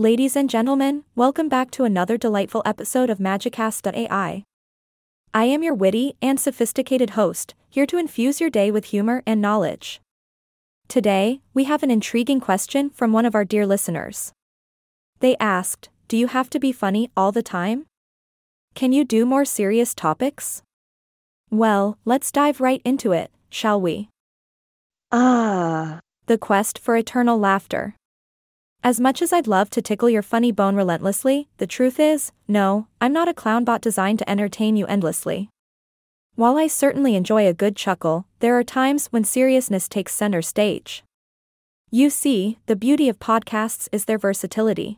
Ladies and gentlemen, welcome back to another delightful episode of Magicast.ai. I am your witty and sophisticated host, here to infuse your day with humor and knowledge. Today, we have an intriguing question from one of our dear listeners. They asked, Do you have to be funny all the time? Can you do more serious topics? Well, let's dive right into it, shall we? Ah, The quest for eternal laughter. As much as I'd love to tickle your funny bone relentlessly, the truth is, no, I'm not a clown bot designed to entertain you endlessly. While I certainly enjoy a good chuckle, there are times when seriousness takes center stage. You see, the beauty of podcasts is their versatility.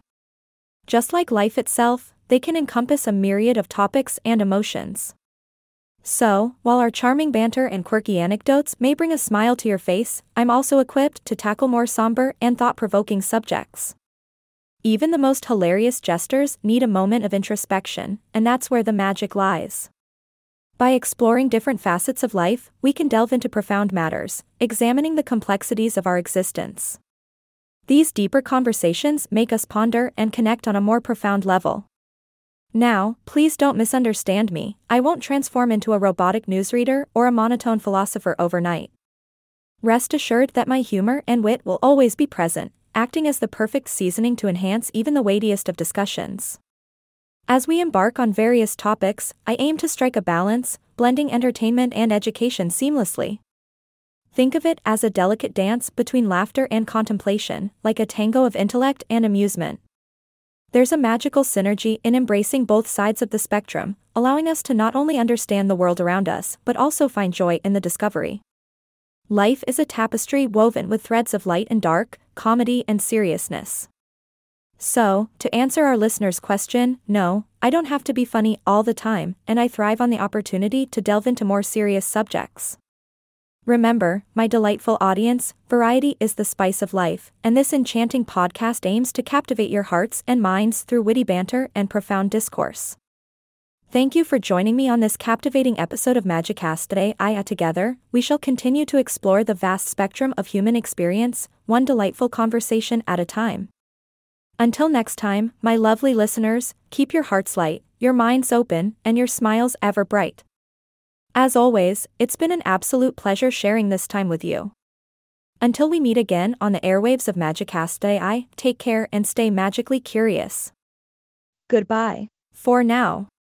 Just like life itself, they can encompass a myriad of topics and emotions. So, while our charming banter and quirky anecdotes may bring a smile to your face, I'm also equipped to tackle more somber and thought provoking subjects. Even the most hilarious jesters need a moment of introspection, and that's where the magic lies. By exploring different facets of life, we can delve into profound matters, examining the complexities of our existence. These deeper conversations make us ponder and connect on a more profound level. Now, please don't misunderstand me, I won't transform into a robotic newsreader or a monotone philosopher overnight. Rest assured that my humor and wit will always be present, acting as the perfect seasoning to enhance even the weightiest of discussions. As we embark on various topics, I aim to strike a balance, blending entertainment and education seamlessly. Think of it as a delicate dance between laughter and contemplation, like a tango of intellect and amusement. There's a magical synergy in embracing both sides of the spectrum, allowing us to not only understand the world around us, but also find joy in the discovery. Life is a tapestry woven with threads of light and dark, comedy and seriousness. So, to answer our listener's question, no, I don't have to be funny all the time, and I thrive on the opportunity to delve into more serious subjects. Remember, my delightful audience, variety is the spice of life, and this enchanting podcast aims to captivate your hearts and minds through witty banter and profound discourse. Thank you for joining me on this captivating episode of Magicast today. I uh, together, we shall continue to explore the vast spectrum of human experience, one delightful conversation at a time. Until next time, my lovely listeners, keep your hearts light, your minds open, and your smiles ever bright. As always, it's been an absolute pleasure sharing this time with you. Until we meet again on the airwaves of Magicast AI, take care and stay magically curious. goodbye. For now.